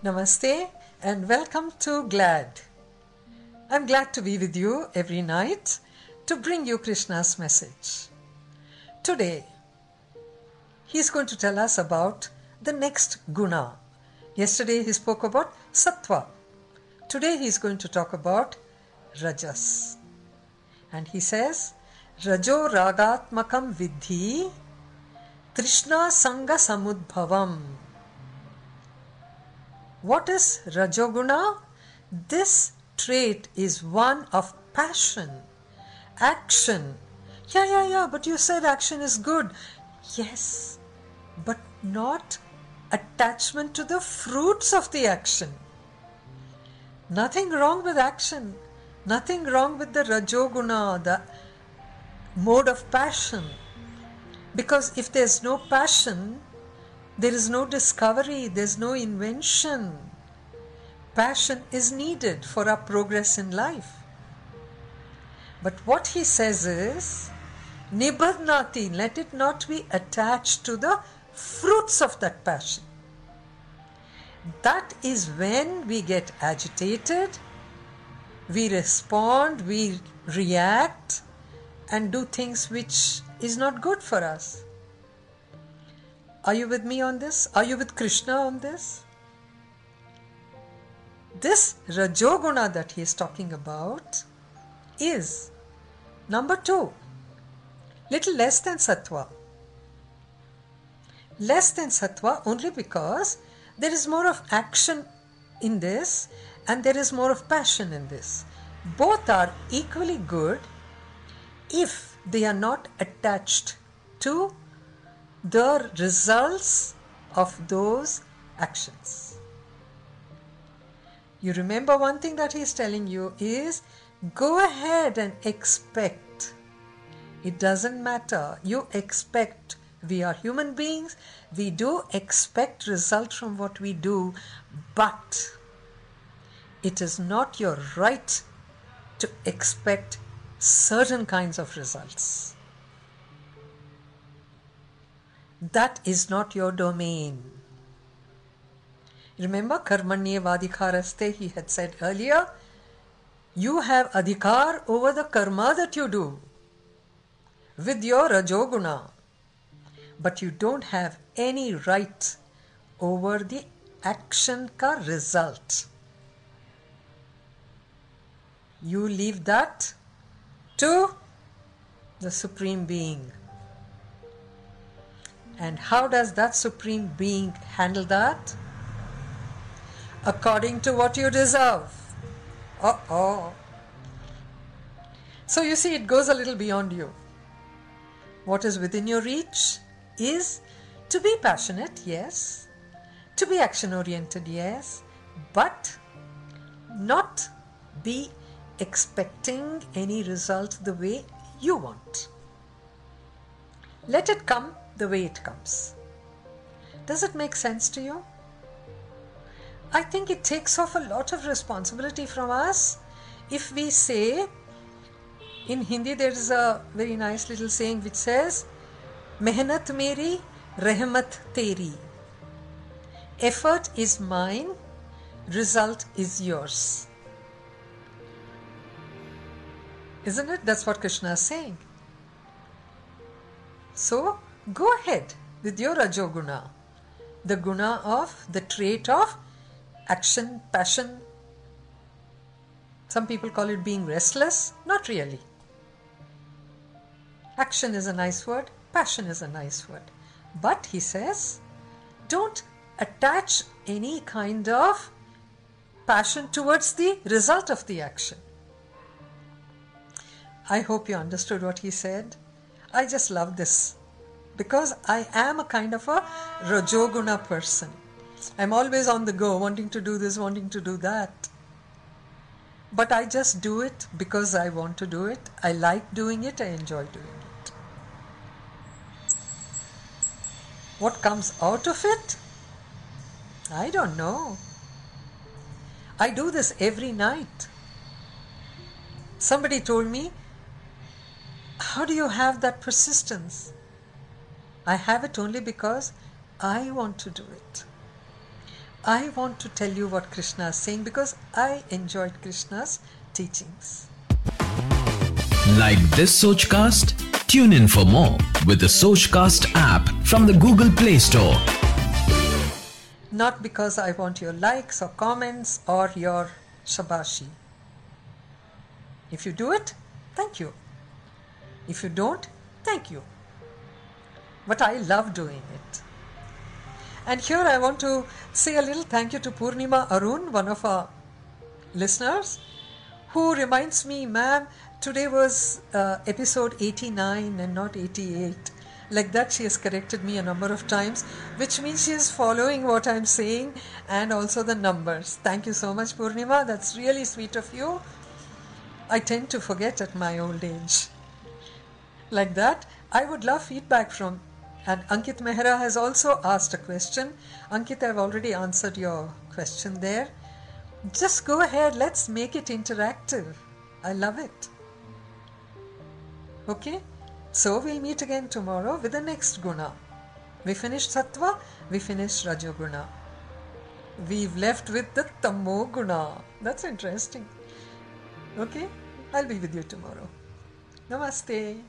Namaste and welcome to Glad. I'm glad to be with you every night to bring you Krishna's message. Today, he's going to tell us about the next guna. Yesterday, he spoke about sattva. Today, he's going to talk about rajas. And he says, Rajo ragatmakam vidhi trishna sanga samudbhavam. What is Rajoguna? This trait is one of passion, action. Yeah, yeah, yeah, but you said action is good. Yes, but not attachment to the fruits of the action. Nothing wrong with action, nothing wrong with the Rajoguna, the mode of passion. Because if there's no passion, there is no discovery, there's no invention. Passion is needed for our progress in life. But what he says is, Nibadnati, let it not be attached to the fruits of that passion. That is when we get agitated, we respond, we react, and do things which is not good for us. Are you with me on this? Are you with Krishna on this? This Rajoguna that he is talking about is number two, little less than Sattva. Less than Sattva only because there is more of action in this and there is more of passion in this. Both are equally good if they are not attached to the results of those actions. You remember one thing that he is telling you is go ahead and expect. It doesn't matter. You expect. We are human beings. We do expect results from what we do, but it is not your right to expect certain kinds of results. That is not your domain. Remember, karmanye vadhikaraste, he had said earlier, you have adhikar over the karma that you do with your rajoguna, but you don't have any right over the action ka result. You leave that to the Supreme Being. And how does that Supreme Being handle that? According to what you deserve. Uh oh. So you see, it goes a little beyond you. What is within your reach is to be passionate, yes, to be action oriented, yes, but not be expecting any result the way you want. Let it come the way it comes. Does it make sense to you? I think it takes off a lot of responsibility from us if we say, in Hindi, there is a very nice little saying which says, Mehnat meri, rahmat teri. Effort is mine, result is yours. Isn't it? That's what Krishna is saying. So, go ahead with your Rajoguna, the guna of the trait of action, passion. Some people call it being restless. Not really. Action is a nice word, passion is a nice word. But he says, don't attach any kind of passion towards the result of the action. I hope you understood what he said. I just love this because I am a kind of a Rajoguna person. I'm always on the go, wanting to do this, wanting to do that. But I just do it because I want to do it. I like doing it, I enjoy doing it. What comes out of it? I don't know. I do this every night. Somebody told me, How do you have that persistence? I have it only because I want to do it. I want to tell you what Krishna is saying because I enjoyed Krishna's teachings. Like this Sochcast? Tune in for more with the Sochcast app from the Google Play Store. Not because I want your likes or comments or your shabashi. If you do it, thank you. If you don't, thank you. But I love doing it. And here I want to say a little thank you to Purnima Arun, one of our listeners, who reminds me, ma'am, today was uh, episode 89 and not 88. Like that, she has corrected me a number of times, which means she is following what I'm saying and also the numbers. Thank you so much, Purnima. That's really sweet of you. I tend to forget at my old age. Like that, I would love feedback from. And Ankit Mehra has also asked a question. Ankit, I've already answered your question there. Just go ahead, let's make it interactive. I love it. Okay? So we'll meet again tomorrow with the next guna. We finished sattva, we finished rajoguna. We've left with the tamo guna. That's interesting. Okay? I'll be with you tomorrow. Namaste.